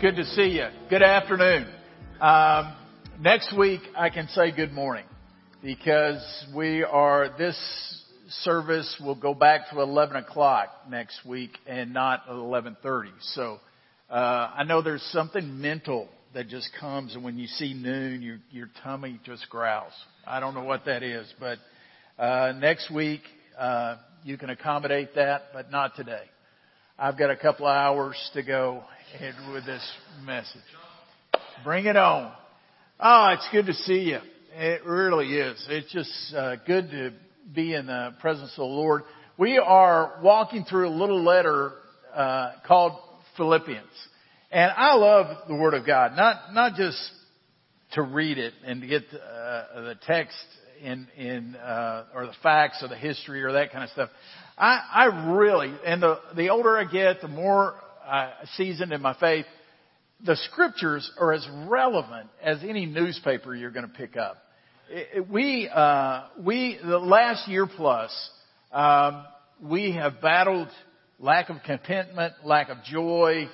good to see you. Good afternoon. Um, next week, I can say good morning because we are, this service will go back to 11 o'clock next week and not 11.30. So, uh, I know there's something mental that just comes and when you see noon, your, your tummy just growls. I don't know what that is, but, uh, next week, uh, you can accommodate that, but not today. I've got a couple of hours to go with this message. Bring it on. Oh, it's good to see you. It really is. It's just uh, good to be in the presence of the Lord. We are walking through a little letter uh, called Philippians, and I love the Word of God. Not not just to read it and to get uh, the text in in uh, or the facts or the history or that kind of stuff. I, I really, and the, the older I get, the more uh, seasoned in my faith, the scriptures are as relevant as any newspaper you're going to pick up. It, it, we, uh, we, the last year plus, um, we have battled lack of contentment, lack of joy,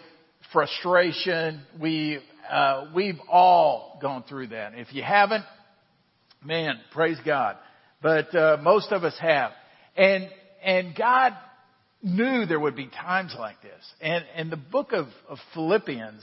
frustration. We, uh, we've all gone through that. If you haven't, man, praise God. But uh, most of us have. And and God knew there would be times like this. And, and the book of, of Philippians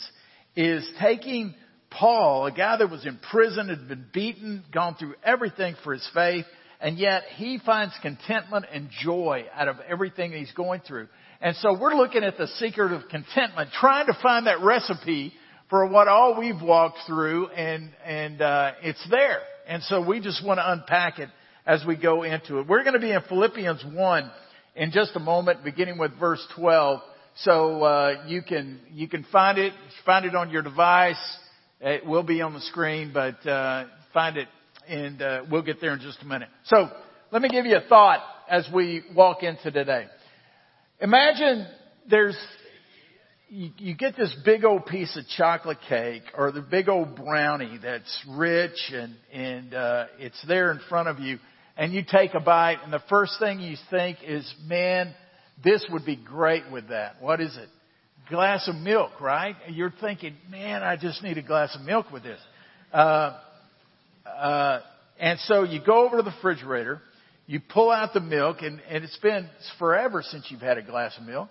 is taking Paul, a guy that was in prison, had been beaten, gone through everything for his faith, and yet he finds contentment and joy out of everything he's going through. And so we're looking at the secret of contentment, trying to find that recipe for what all we've walked through, and and uh, it's there. And so we just want to unpack it as we go into it. We're going to be in Philippians 1 in just a moment, beginning with verse 12. So uh, you can you can find it find it on your device. It will be on the screen, but uh, find it, and uh, we'll get there in just a minute. So let me give you a thought as we walk into today. Imagine there's you, you get this big old piece of chocolate cake or the big old brownie that's rich and and uh, it's there in front of you and you take a bite and the first thing you think is, man, this would be great with that. What is it? Glass of milk, right? You're thinking, man, I just need a glass of milk with this. Uh, uh, and so you go over to the refrigerator, you pull out the milk, and, and it's been forever since you've had a glass of milk,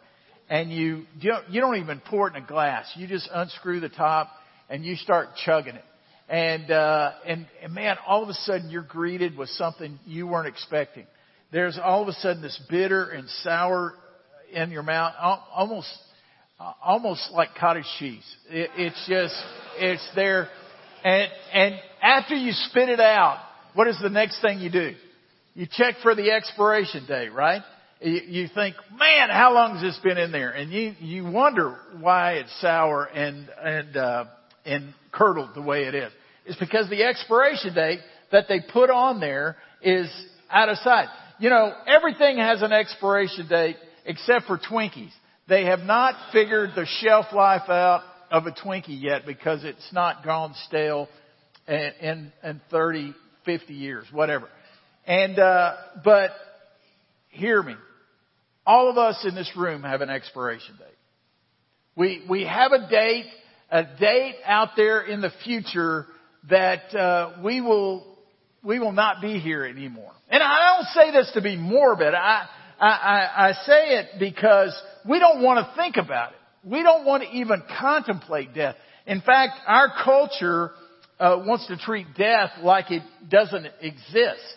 and you you don't, you don't even pour it in a glass. You just unscrew the top and you start chugging it. And, uh, and, and man, all of a sudden you're greeted with something you weren't expecting. There's all of a sudden this bitter and sour in your mouth, almost, almost like cottage cheese. It, it's just, it's there. And, and after you spit it out, what is the next thing you do? You check for the expiration date, right? You, you think, man, how long has this been in there? And you, you wonder why it's sour and, and, uh, and curdled the way it is. It's because the expiration date that they put on there is out of sight. You know, everything has an expiration date except for Twinkies. They have not figured the shelf life out of a Twinkie yet because it's not gone stale in, in, in 30, 50 years, whatever. And, uh, but hear me. All of us in this room have an expiration date. We, we have a date, a date out there in the future that uh, we will we will not be here anymore. And I don't say this to be morbid. I, I, I say it because we don't want to think about it. We don't want to even contemplate death. In fact, our culture uh, wants to treat death like it doesn't exist.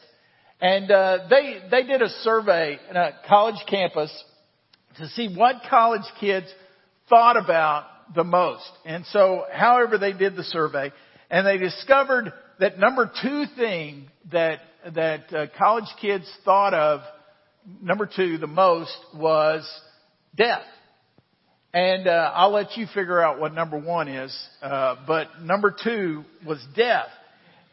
And uh, they they did a survey in a college campus to see what college kids thought about the most. And so, however they did the survey, and they discovered that number two thing that, that uh, college kids thought of, number two, the most was death. And uh, I'll let you figure out what number one is. Uh, but number two was death.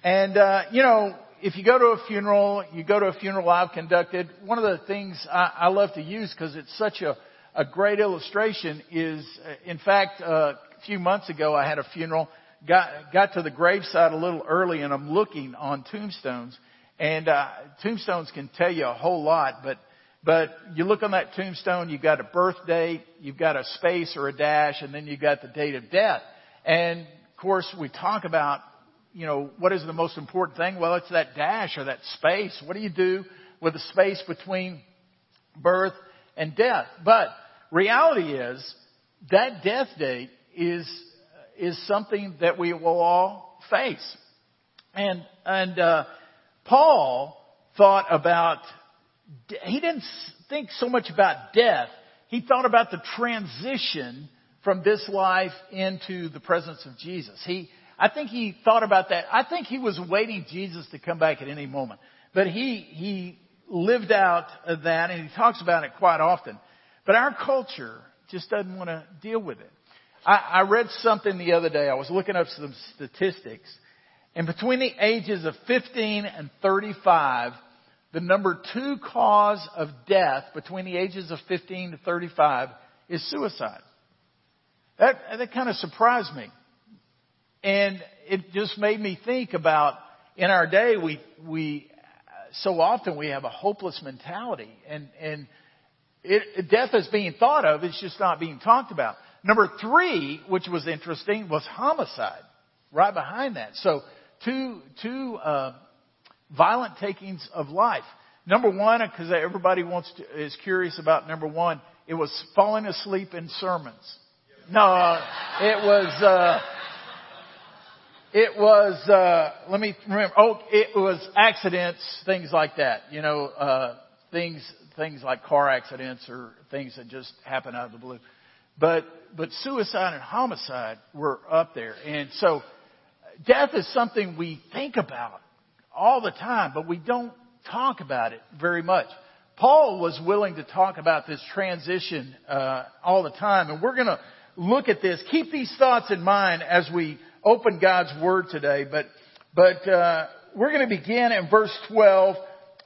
And uh, you know, if you go to a funeral, you go to a funeral I've conducted. One of the things I, I love to use because it's such a a great illustration is, uh, in fact, uh, a few months ago I had a funeral got got to the graveside a little early, and I'm looking on tombstones, and uh, tombstones can tell you a whole lot. But But you look on that tombstone, you've got a birth date, you've got a space or a dash, and then you've got the date of death. And of course, we talk about, you know, what is the most important thing? Well, it's that dash or that space. What do you do with the space between birth and death? But reality is that death date is, is something that we will all face. And, and, uh, Paul thought about, he didn't think so much about death. He thought about the transition from this life into the presence of Jesus. He, I think he thought about that. I think he was waiting Jesus to come back at any moment. But he, he lived out that and he talks about it quite often. But our culture just doesn't want to deal with it. I, I read something the other day. I was looking up some statistics and between the ages of 15 and 35, the number two cause of death between the ages of 15 to 35 is suicide. That, that kind of surprised me. And it just made me think about in our day, we, we, so often we have a hopeless mentality and, and it, death is being thought of, it's just not being talked about. Number three, which was interesting, was homicide. Right behind that. So two, two uh, violent takings of life. Number one, because everybody wants to, is curious about number one, it was falling asleep in sermons. No, it was, uh, it was, uh, let me remember, oh, it was accidents, things like that. You know, uh, things, things like car accidents or things that just happen out of the blue. But, but suicide and homicide were up there. And so, death is something we think about all the time, but we don't talk about it very much. Paul was willing to talk about this transition uh, all the time, and we're going to look at this. Keep these thoughts in mind as we open God's Word today. But but uh, we're going to begin in verse 12.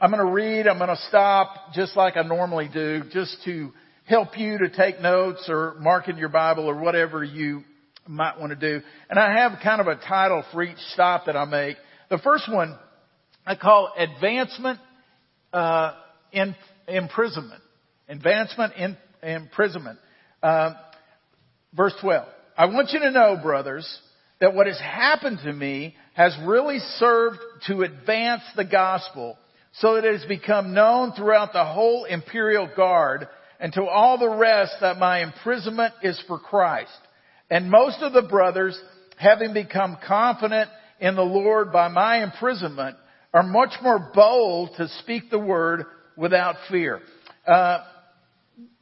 I'm going to read. I'm going to stop just like I normally do, just to help you to take notes or mark in your Bible or whatever you might want to do. And I have kind of a title for each stop that I make. The first one I call advancement uh, in imprisonment. Advancement in imprisonment. Uh, verse 12. I want you to know, brothers, that what has happened to me has really served to advance the gospel so that it has become known throughout the whole imperial guard and to all the rest that my imprisonment is for Christ. And most of the brothers, having become confident in the Lord by my imprisonment, are much more bold to speak the word without fear. Uh,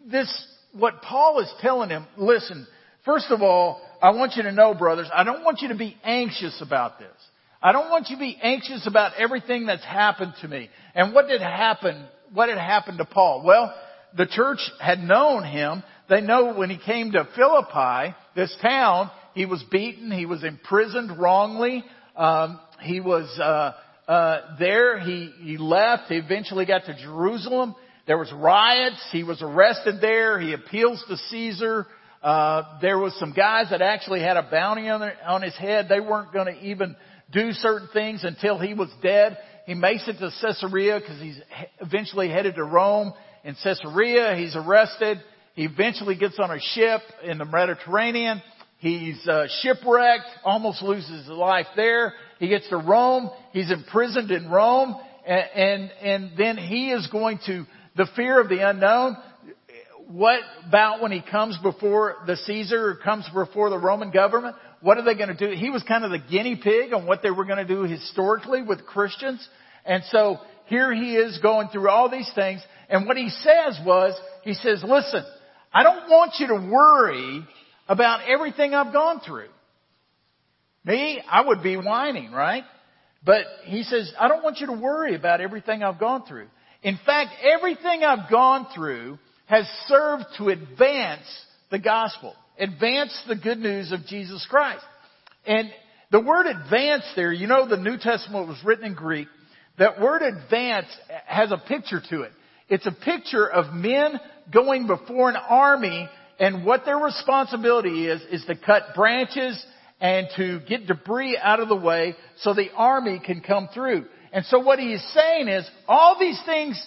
this, what Paul is telling him, listen, first of all, I want you to know, brothers, I don't want you to be anxious about this. I don't want you to be anxious about everything that's happened to me. And what did happen? What had happened to Paul? Well, the church had known him. They know when he came to Philippi, this town, he was beaten, he was imprisoned wrongly, um, he was uh, uh, there. He he left. He eventually got to Jerusalem. There was riots. He was arrested there. He appeals to Caesar. Uh, there was some guys that actually had a bounty on, their, on his head. They weren't going to even do certain things until he was dead. He makes it to Caesarea because he's eventually headed to Rome. In Caesarea, he's arrested. He eventually gets on a ship in the Mediterranean. He's uh, shipwrecked, almost loses his life there. He gets to Rome. He's imprisoned in Rome, and, and and then he is going to the fear of the unknown. What about when he comes before the Caesar or comes before the Roman government? What are they going to do? He was kind of the guinea pig on what they were going to do historically with Christians. And so here he is going through all these things. And what he says was, he says, listen, I don't want you to worry about everything I've gone through. Me, I would be whining, right? But he says, I don't want you to worry about everything I've gone through. In fact, everything I've gone through has served to advance the gospel, advance the good news of Jesus Christ. And the word advance there, you know the New Testament was written in Greek. That word advance has a picture to it. It's a picture of men going before an army and what their responsibility is, is to cut branches and to get debris out of the way so the army can come through. And so what he is saying is all these things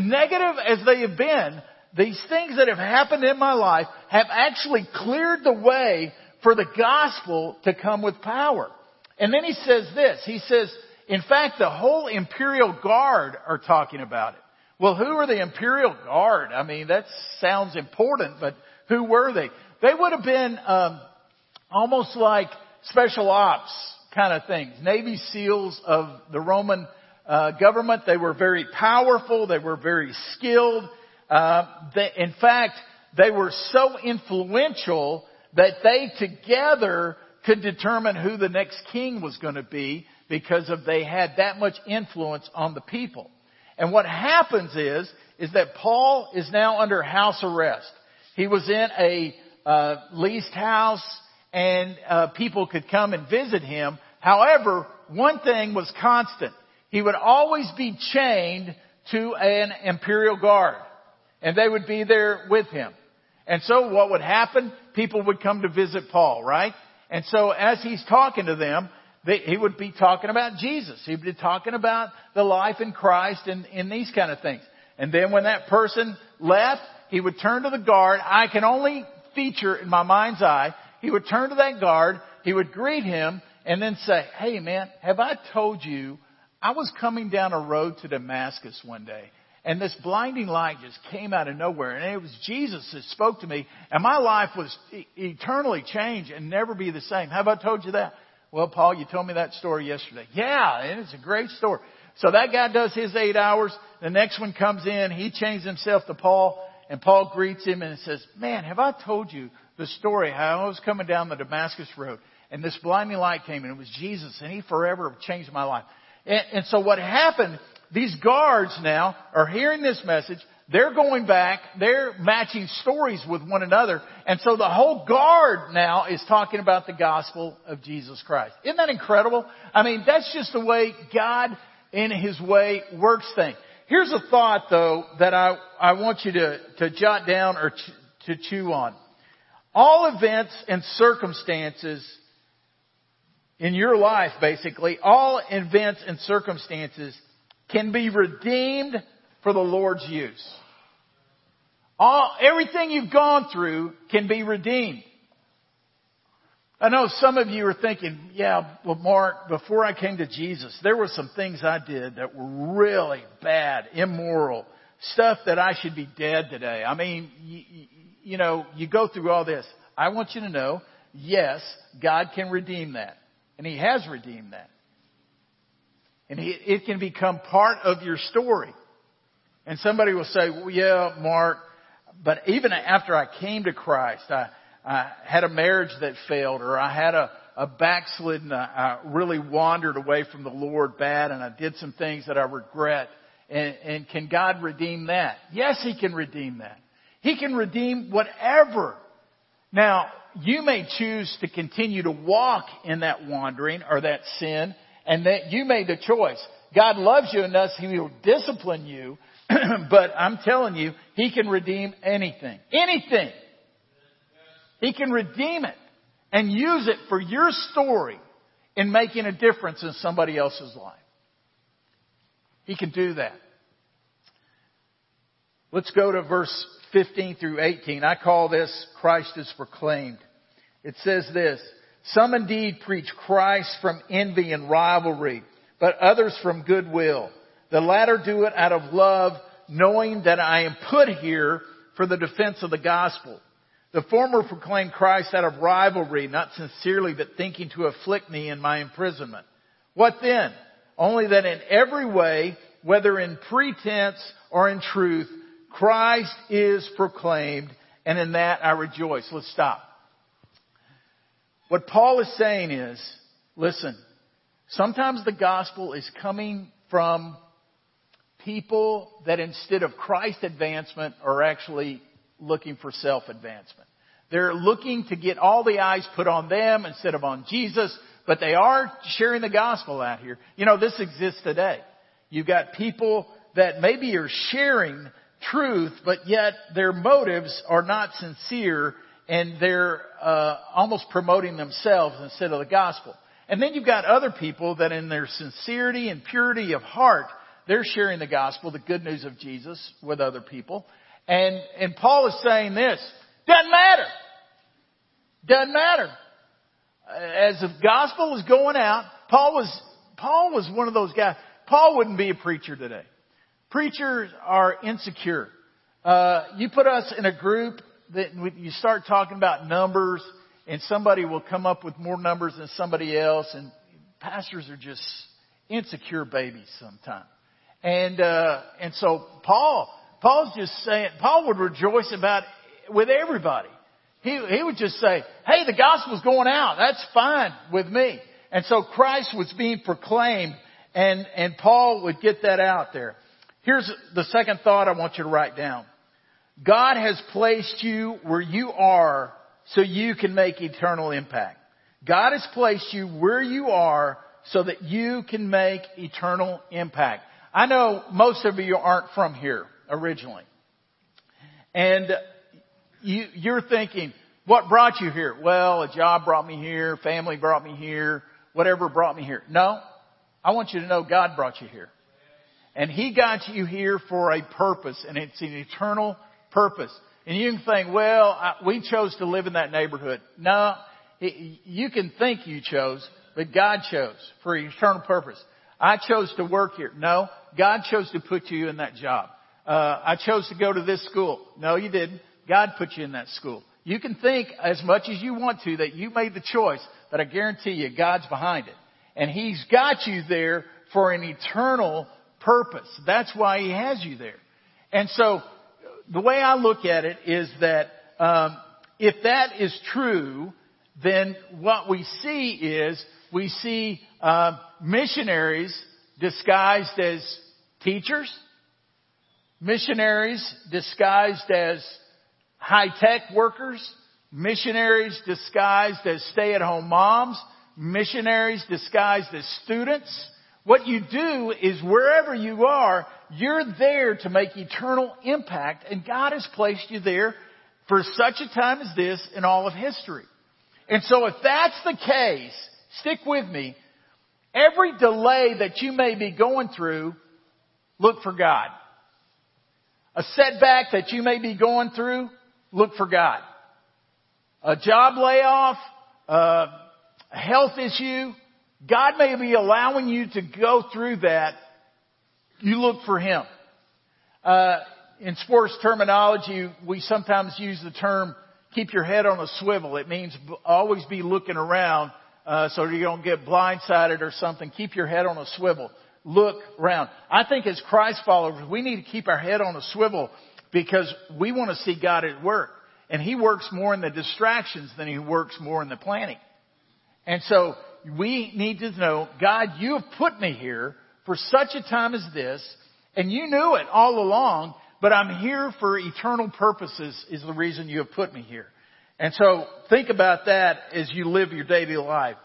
negative as they have been, these things that have happened in my life have actually cleared the way for the gospel to come with power. And then he says this, he says, in fact, the whole imperial guard are talking about it. Well, who are the imperial guard? I mean, that sounds important, but who were they? They would have been um, almost like special ops kind of things, Navy SEALs of the Roman uh, government. They were very powerful. They were very skilled. Uh, they, in fact, they were so influential that they together could determine who the next king was going to be because of they had that much influence on the people. And what happens is, is that Paul is now under house arrest. He was in a uh, leased house and uh, people could come and visit him. However, one thing was constant. He would always be chained to an imperial guard and they would be there with him. And so what would happen? People would come to visit Paul, right? And so as he's talking to them, he would be talking about Jesus. He'd be talking about the life in Christ and, and these kind of things. And then when that person left, he would turn to the guard. I can only feature in my mind's eye. He would turn to that guard. He would greet him and then say, Hey man, have I told you I was coming down a road to Damascus one day and this blinding light just came out of nowhere. And it was Jesus that spoke to me. And my life was eternally changed and never be the same. Have I told you that? Well, Paul, you told me that story yesterday. Yeah, and it's a great story. So that guy does his eight hours. The next one comes in. He changes himself to Paul. And Paul greets him and says, man, have I told you the story how I was coming down the Damascus road and this blinding light came and it was Jesus and he forever changed my life. And, and so what happened these guards now are hearing this message. They're going back. They're matching stories with one another. And so the whole guard now is talking about the gospel of Jesus Christ. Isn't that incredible? I mean, that's just the way God in His way works things. Here's a thought though that I, I want you to, to jot down or ch- to chew on. All events and circumstances in your life basically, all events and circumstances can be redeemed for the Lord's use. All, everything you've gone through can be redeemed. I know some of you are thinking, yeah, well Mark, before I came to Jesus, there were some things I did that were really bad, immoral, stuff that I should be dead today. I mean, you, you know, you go through all this. I want you to know, yes, God can redeem that. And He has redeemed that. And it can become part of your story. And somebody will say, well, yeah, Mark, but even after I came to Christ, I, I had a marriage that failed or I had a, a backslidden, I really wandered away from the Lord bad and I did some things that I regret. And, and can God redeem that? Yes, He can redeem that. He can redeem whatever. Now, you may choose to continue to walk in that wandering or that sin and that you made the choice. God loves you enough, He will discipline you, but I'm telling you, He can redeem anything. Anything. He can redeem it and use it for your story in making a difference in somebody else's life. He can do that. Let's go to verse 15 through 18. I call this Christ is proclaimed. It says this, some indeed preach Christ from envy and rivalry, but others from goodwill. The latter do it out of love, knowing that I am put here for the defense of the gospel. The former proclaim Christ out of rivalry, not sincerely, but thinking to afflict me in my imprisonment. What then? Only that in every way, whether in pretense or in truth, Christ is proclaimed, and in that I rejoice. Let's stop. What Paul is saying is, listen, sometimes the gospel is coming from people that instead of Christ advancement are actually looking for self advancement. They're looking to get all the eyes put on them instead of on Jesus, but they are sharing the gospel out here. You know, this exists today. You've got people that maybe are sharing truth, but yet their motives are not sincere and they're uh, almost promoting themselves instead of the gospel. And then you've got other people that in their sincerity and purity of heart, They're sharing the gospel, the good news of Jesus with other people. And, and Paul is saying this, doesn't matter. Doesn't matter. As the gospel was going out, Paul was, Paul was one of those guys. Paul wouldn't be a preacher today. Preachers are insecure. Uh, you put us in a group that you start talking about numbers and somebody will come up with more numbers than somebody else and pastors are just insecure babies sometimes. And, uh, and so Paul, Paul's just saying, Paul would rejoice about with everybody. He, he would just say, hey, the gospel's going out. That's fine with me. And so Christ was being proclaimed and, and Paul would get that out there. Here's the second thought I want you to write down. God has placed you where you are so you can make eternal impact. God has placed you where you are so that you can make eternal impact. I know most of you aren't from here originally. And you, you're thinking, what brought you here? Well, a job brought me here, family brought me here, whatever brought me here. No, I want you to know God brought you here. And He got you here for a purpose, and it's an eternal purpose. And you can think, well, I, we chose to live in that neighborhood. No, you can think you chose, but God chose for an eternal purpose. I chose to work here. No, God chose to put you in that job. Uh, I chose to go to this school. No, you didn't. God put you in that school. You can think as much as you want to that you made the choice, but I guarantee you God's behind it. And He's got you there for an eternal purpose. That's why He has you there. And so, the way I look at it is that um, if that is true, then what we see is we see uh, missionaries disguised as teachers, missionaries disguised as high-tech workers, missionaries disguised as stay-at-home moms, missionaries disguised as students, what you do is wherever you are, you're there to make eternal impact and God has placed you there for such a time as this in all of history. And so if that's the case, stick with me. Every delay that you may be going through, look for God. A setback that you may be going through, look for God. A job layoff, a health issue, God may be allowing you to go through that. You look for Him. Uh, in sports terminology, we sometimes use the term "keep your head on a swivel." It means always be looking around uh, so you don't get blindsided or something. Keep your head on a swivel. Look around. I think as Christ followers, we need to keep our head on a swivel because we want to see God at work, and He works more in the distractions than He works more in the planning. And so we need to know, God, you have put me here for such a time as this, and you knew it all along, but I'm here for eternal purposes is the reason you have put me here. And so think about that as you live your daily life.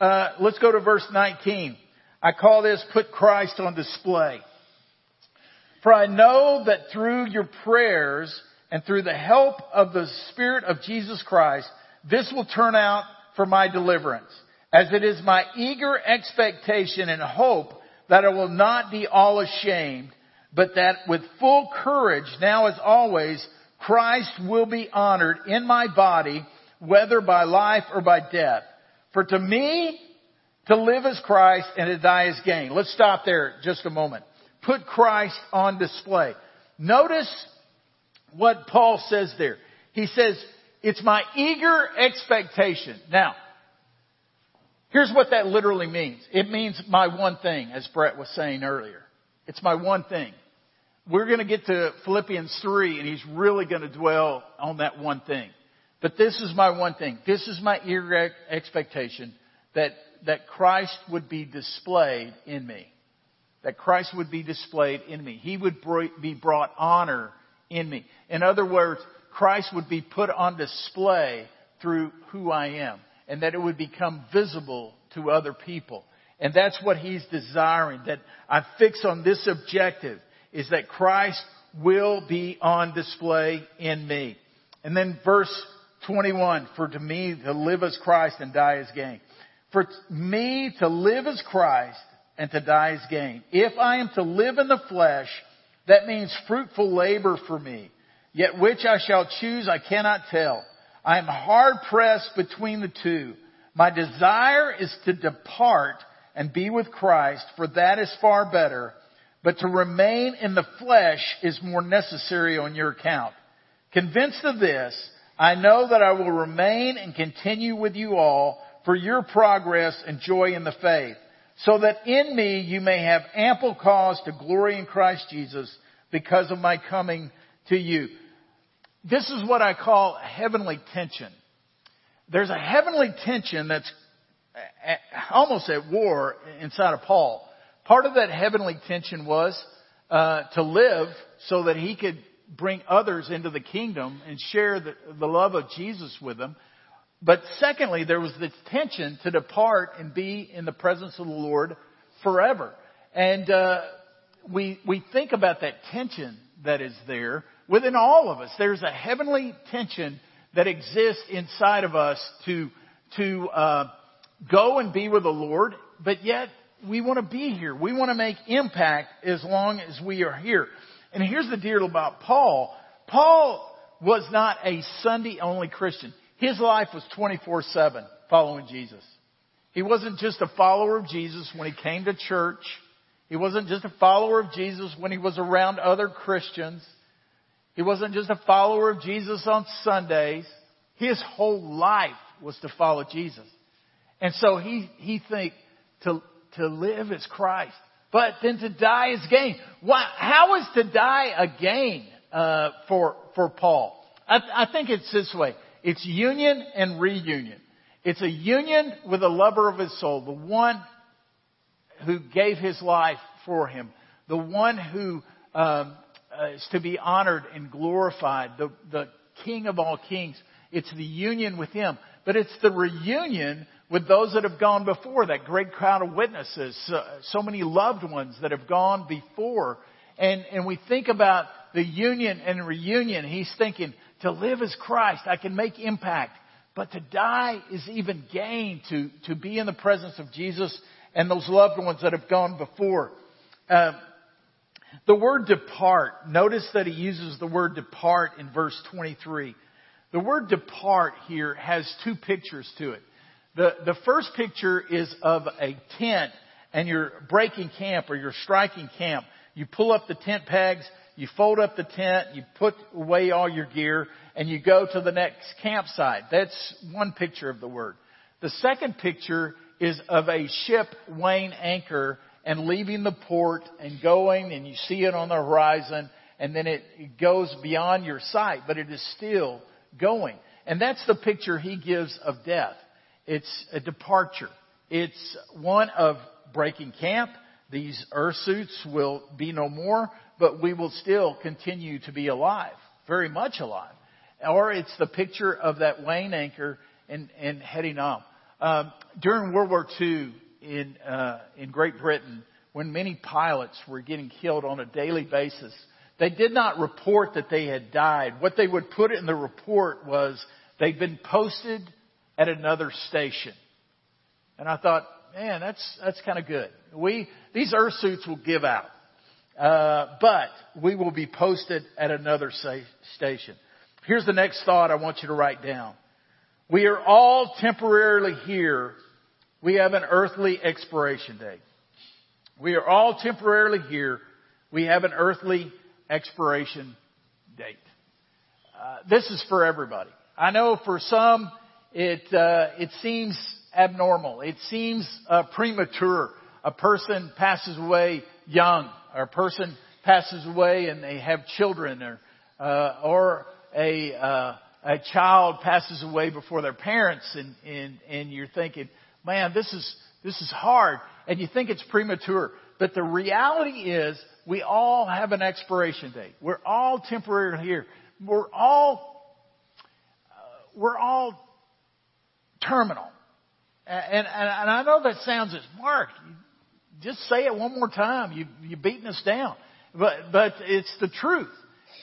Uh, let's go to verse 19. I call this put Christ on display. For I know that through your prayers and through the help of the Spirit of Jesus Christ, this will turn out for my deliverance as it is my eager expectation and hope that I will not be all ashamed, but that with full courage, now as always, Christ will be honored in my body, whether by life or by death. For to me, to live is Christ and to die is gain. Let's stop there just a moment. Put Christ on display. Notice what Paul says there. He says, it's my eager expectation. Now, Here's what that literally means. It means my one thing, as Brett was saying earlier. It's my one thing. We're going to get to Philippians 3 and he's really going to dwell on that one thing. But this is my one thing. This is my eager expectation that, that Christ would be displayed in me. That Christ would be displayed in me. He would be brought honor in me. In other words, Christ would be put on display through who I am and that it would become visible to other people. And that's what he's desiring, that I fix on this objective, is that Christ will be on display in me. And then verse 21, for to me to live as Christ and die as gain. For me to live as Christ and to die is gain. If I am to live in the flesh, that means fruitful labor for me. Yet which I shall choose, I cannot tell. I am hard pressed between the two. My desire is to depart and be with Christ, for that is far better. But to remain in the flesh is more necessary on your account. Convinced of this, I know that I will remain and continue with you all for your progress and joy in the faith, so that in me you may have ample cause to glory in Christ Jesus because of my coming to you. This is what I call heavenly tension. There's a heavenly tension that's almost at war inside of Paul. Part of that heavenly tension was uh, to live so that he could bring others into the kingdom and share the, the love of Jesus with them. But secondly, there was this tension to depart and be in the presence of the Lord forever. And uh, we we think about that tension that is there within all of us. There's a heavenly tension that exists inside of us to to uh, go and be with the Lord, but yet we want to be here. We want to make impact as long as we are here. And here's the deal about Paul. Paul was not a Sunday only Christian. His life was 24-7 following Jesus. He wasn't just a follower of Jesus when he came to church. He wasn't just a follower of Jesus when he was around other Christians. He wasn't just a follower of Jesus on Sundays. His whole life was to follow Jesus. And so he, he think to, to live is Christ. But then to die is gain. Why, how is to die a gain uh, for for Paul? I, I think it's this way: it's union and reunion. It's a union with the lover of his soul, the one who gave his life for him, the one who um, uh, is to be honored and glorified, the the King of all kings. It's the union with him, but it's the reunion with those that have gone before, that great crowd of witnesses, so, so many loved ones that have gone before. And, and we think about the union and reunion. He's thinking, to live as Christ, I can make impact. But to die is even gain to, to be in the presence of Jesus and those loved ones that have gone before. Uh, the word depart, notice that he uses the word depart in verse 23. The word depart here has two pictures to it. The, the first picture is of a tent and you're breaking camp or you're striking camp. You pull up the tent pegs, you fold up the tent, you put away all your gear, and you go to the next campsite. That's one picture of the word. The second picture is of a ship weighing anchor and leaving the port and going and you see it on the horizon and then it goes beyond your sight, but it is still going. And that's the picture he gives of death. It's a departure. It's one of breaking camp. These earth suits will be no more, but we will still continue to be alive, very much alive. Or it's the picture of that weighing anchor and, and heading on. Um, during World War II in, uh, in Great Britain, when many pilots were getting killed on a daily basis, they did not report that they had died. What they would put in the report was they'd been posted at another station. And I thought, man, that's, that's kind of good. We, these earth suits will give out. Uh, but we will be posted at another sa- station. Here's the next thought I want you to write down. We are all temporarily here. We have an earthly expiration date. We are all temporarily here. We have an earthly expiration date. Uh, this is for everybody. I know for some it, uh, it seems abnormal. It seems uh, premature. A person passes away young, or a person passes away and they have children, or uh, or a uh, a child passes away before their parents, and and and you're thinking, man, this is this is hard, and you think it's premature. But the reality is, we all have an expiration date. We're all temporarily here. We're all uh, we're all terminal. And, and, and I know that sounds as Mark, just say it one more time. You, you're beating us down. But, but it's the truth.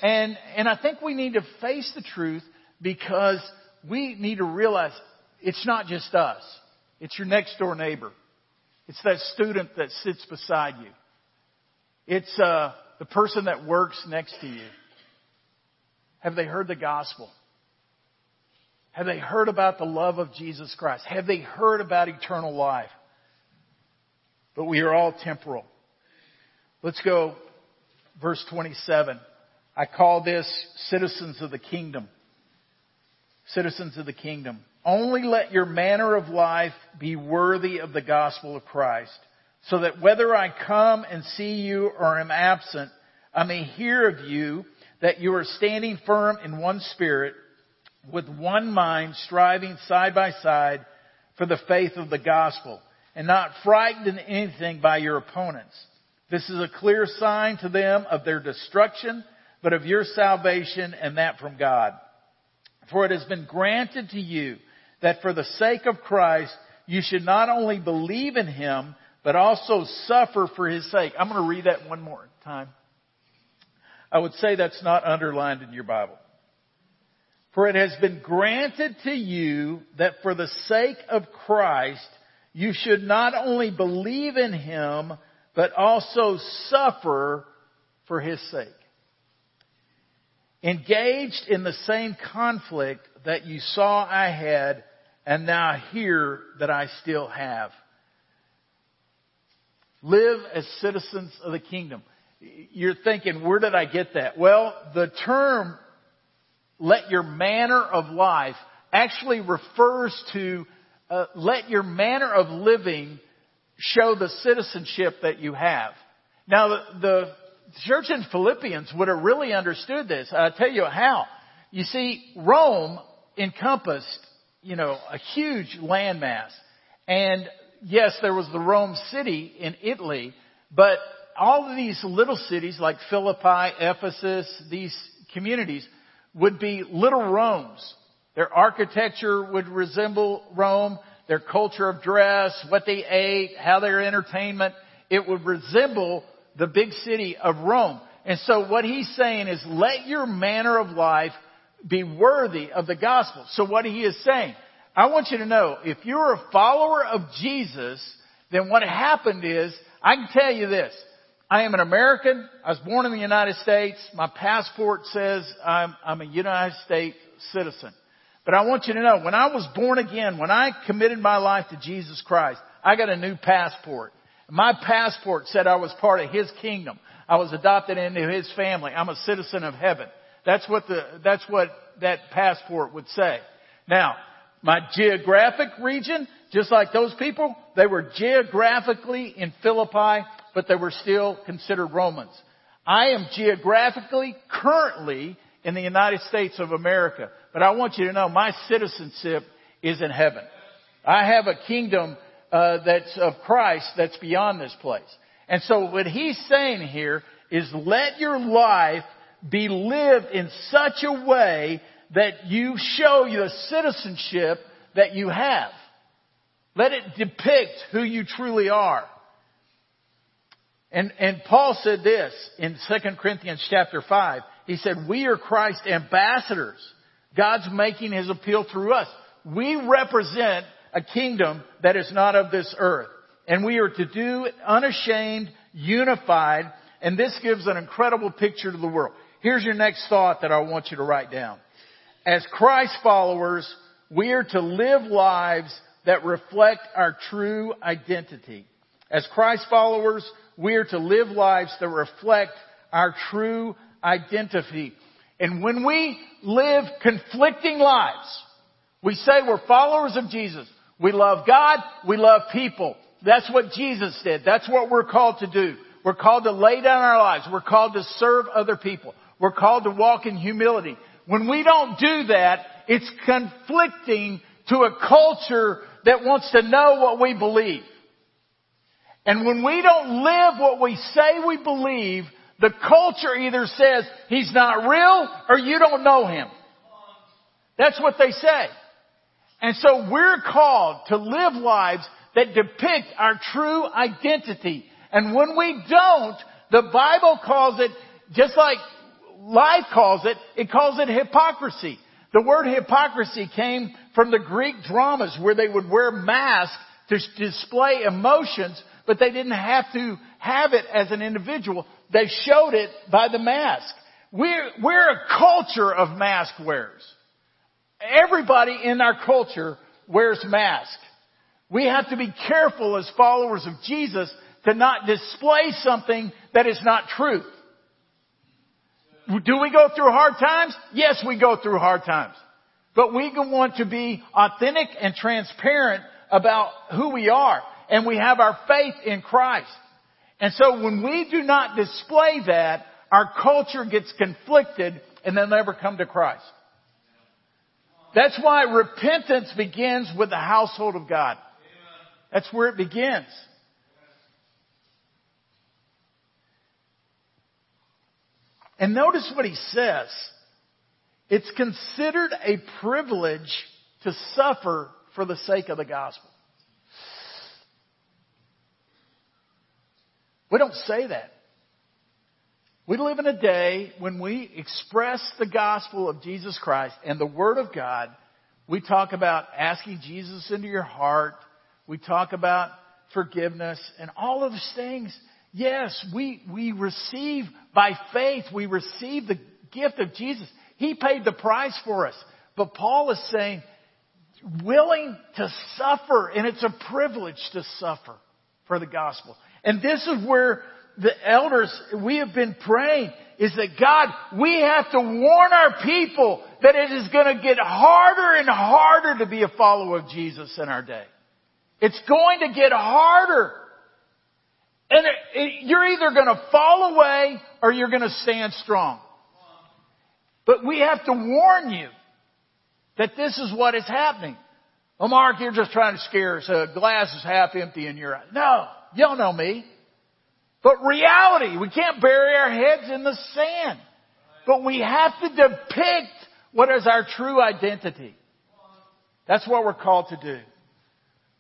And, and I think we need to face the truth because we need to realize it's not just us. It's your next door neighbor. It's that student that sits beside you. It's uh, the person that works next to you. Have they heard the gospel? Have they heard about the love of Jesus Christ? Have they heard about eternal life? But we are all temporal. Let's go, verse 27. I call this citizens of the kingdom. Citizens of the kingdom. Only let your manner of life be worthy of the gospel of Christ, so that whether I come and see you or am absent, I may hear of you that you are standing firm in one spirit, with one mind, striving side by side for the faith of the gospel, and not frightened in anything by your opponents. This is a clear sign to them of their destruction, but of your salvation and that from God. For it has been granted to you that for the sake of Christ, you should not only believe in Him, but also suffer for His sake. I'm going to read that one more time. I would say that's not underlined in your Bible. For it has been granted to you that for the sake of Christ, you should not only believe in Him, but also suffer for His sake. Engaged in the same conflict that you saw I had and now hear that I still have. Live as citizens of the kingdom. You're thinking, where did I get that? Well, the term, let your manner of life, actually refers to, uh, let your manner of living show the citizenship that you have. Now, the, the church in Philippians would have really understood this. I'll tell you how. You see, Rome encompassed, you know, a huge landmass. And yes, there was the Rome city in Italy, but all of these little cities like Philippi, Ephesus, these communities would be little Romes. Their architecture would resemble Rome, their culture of dress, what they ate, how their entertainment, it would resemble the big city of Rome. And so what he's saying is let your manner of life be worthy of the gospel. So what he is saying, I want you to know, if you're a follower of Jesus, then what happened is, I can tell you this, I am an American. I was born in the United States. My passport says I'm, I'm a United States citizen. But I want you to know, when I was born again, when I committed my life to Jesus Christ, I got a new passport. My passport said I was part of His kingdom. I was adopted into His family. I'm a citizen of heaven. That's what the, that's what that passport would say. Now, my geographic region, just like those people, they were geographically in Philippi, but they were still considered Romans. I am geographically currently in the United States of America, but I want you to know my citizenship is in heaven. I have a kingdom uh, that's of Christ that's beyond this place. And so what he's saying here is let your life be lived in such a way that you show the citizenship that you have. Let it depict who you truly are. And, and Paul said this in 2 Corinthians chapter 5. He said, we are Christ's ambassadors. God's making his appeal through us. We represent a kingdom that is not of this earth. And we are to do unashamed, unified, and this gives an incredible picture to the world. Here's your next thought that I want you to write down. As Christ followers, we are to live lives that reflect our true identity. As Christ followers, we are to live lives that reflect our true identity. And when we live conflicting lives, we say we're followers of Jesus. We love God. We love people. That's what Jesus did. That's what we're called to do. We're called to lay down our lives. We're called to serve other people. We're called to walk in humility. When we don't do that, it's conflicting to a culture that wants to know what we believe. And when we don't live what we say we believe, the culture either says he's not real or you don't know him. That's what they say. And so we're called to live lives that depict our true identity. And when we don't, the Bible calls it, just like life calls it, it calls it hypocrisy. The word hypocrisy came from the Greek dramas where they would wear masks to display emotions, but they didn't have to have it as an individual. They showed it by the mask. We're, we're a culture of mask wearers. Everybody in our culture wears masks. We have to be careful as followers of Jesus to not display something that is not truth. Do we go through hard times? Yes, we go through hard times. But we want to be authentic and transparent about who we are. And we have our faith in Christ. And so when we do not display that, our culture gets conflicted and they'll never come to Christ. That's why repentance begins with the household of God. That's where it begins. And notice what he says. It's considered a privilege to suffer for the sake of the gospel. We don't say that. We live in a day when we express the gospel of Jesus Christ and the Word of God. We talk about asking Jesus into your heart. We talk about forgiveness and all of those things. Yes, we, we receive by faith, we receive the gift of Jesus. He paid the price for us. But Paul is saying, willing to suffer, and it's a privilege to suffer for the gospel. And this is where the elders, we have been praying is that God, we have to warn our people that it is going to get harder and harder to be a follower of Jesus in our day. It's going to get harder. And it, it, you're either going to fall away or you're going to stand strong. But we have to warn you that this is what is happening. Oh, Mark, you're just trying to scare us. A glass is half empty in your eye. No, y'all know me. But reality, we can't bury our heads in the sand. But we have to depict what is our true identity. That's what we're called to do.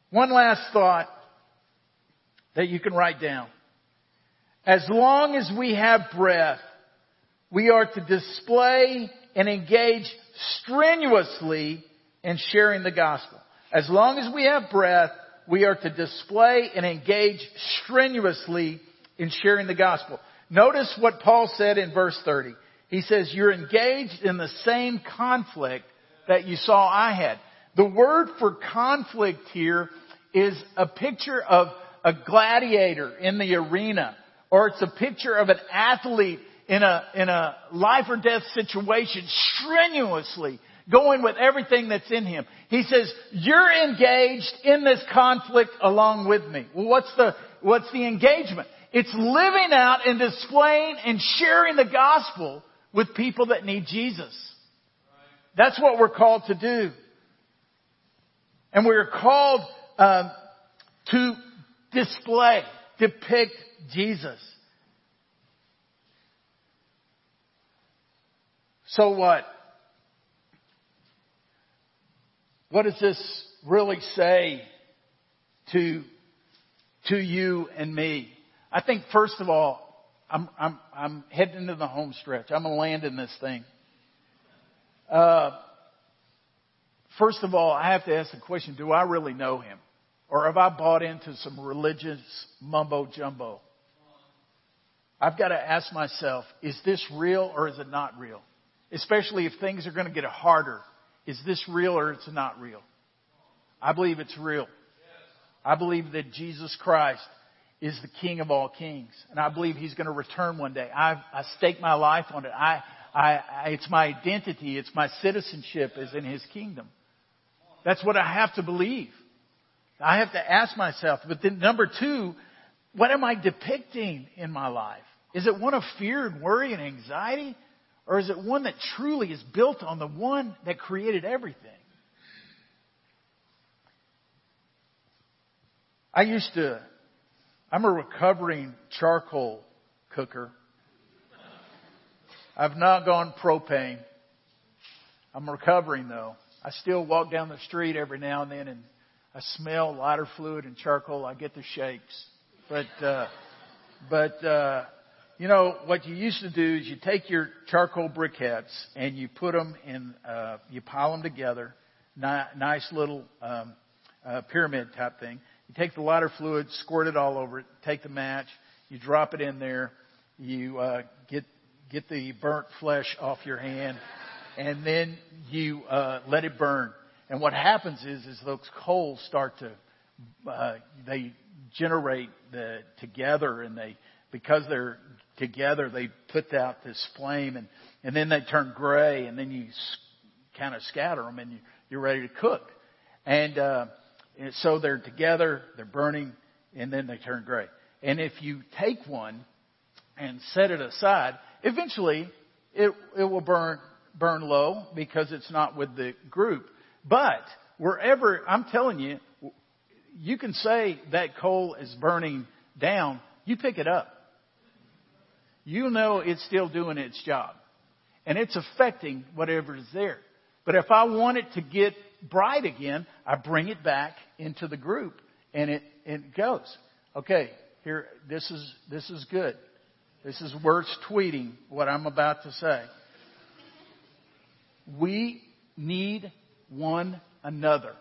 One last thought that you can write down. As long as we have breath, we are to display and engage strenuously in sharing the gospel. As long as we have breath, we are to display and engage strenuously in sharing the gospel. Notice what Paul said in verse 30. He says, you're engaged in the same conflict that you saw I had. The word for conflict here is a picture of a gladiator in the arena, or it's a picture of an athlete in a, in a life or death situation strenuously going with everything that's in him. He says, you're engaged in this conflict along with me. Well, what's the, what's the engagement? It's living out and displaying and sharing the gospel with people that need Jesus. That's what we're called to do. And we're called um, to display, depict Jesus. So what? What does this really say to, to you and me? I think first of all, I'm, I'm, I'm heading into the home stretch. I'm going to land in this thing. Uh, first of all, I have to ask the question, do I really know him? Or have I bought into some religious mumbo jumbo? I've got to ask myself, is this real or is it not real? Especially if things are going to get harder. Is this real or it's not real? I believe it's real. I believe that Jesus Christ is the King of all kings. And I believe He's going to return one day. I, I stake my life on it. I, I, I, it's my identity. It's my citizenship is in His kingdom. That's what I have to believe. I have to ask myself, but then number two, what am I depicting in my life? Is it one of fear and worry and anxiety? Or is it one that truly is built on the one that created everything? I used to I'm a recovering charcoal cooker. I've not gone propane. I'm recovering though. I still walk down the street every now and then and I smell lighter fluid and charcoal. I get the shakes. But, uh, but, uh, you know, what you used to do is you take your charcoal briquettes and you put them in, uh, you pile them together, ni- nice little, um, uh, pyramid type thing You take the lighter fluid, squirt it all over it, take the match, you drop it in there, you uh, get get the burnt flesh off your hand, and then you uh, let it burn. And what happens is, is those coals start to uh, they generate the together, and they because they're together, they put out this flame, and and then they turn gray, and then you kind of scatter them, and you, you're ready to cook. And, uh, and so they're together, they're burning, and then they turn gray. And if you take one and set it aside, eventually it, it will burn, burn low because it's not with the group. But wherever, I'm telling you, you can say that coal is burning down, you pick it up. You know it's still doing its job. And it's affecting whatever is there. But if I want it to get bright again, I bring it back into the group and it, it goes. Okay, here, this is, this is good. This is worth tweeting what I'm about to say. We need one another.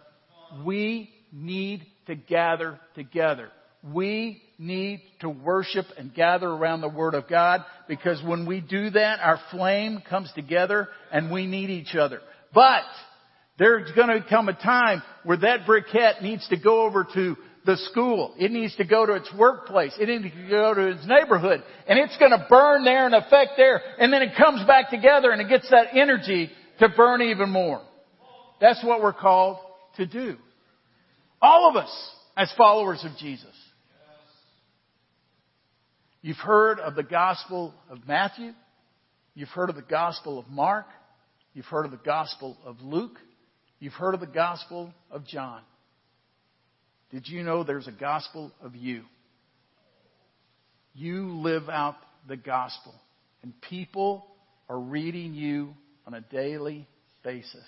We need to gather together. We need to worship and gather around the Word of God because when we do that, our flame comes together and we need each other. But there's going to come a time where that briquette needs to go over to the school. It needs to go to its workplace. It needs to go to its neighborhood. And it's going to burn there and affect there. And then it comes back together and it gets that energy to burn even more. That's what we're called to do. All of us as followers of Jesus. You've heard of the Gospel of Matthew. You've heard of the Gospel of Mark. You've heard of the Gospel of Luke. You've heard of the Gospel of John. Did you know there's a Gospel of you? You live out the Gospel, and people are reading you on a daily basis.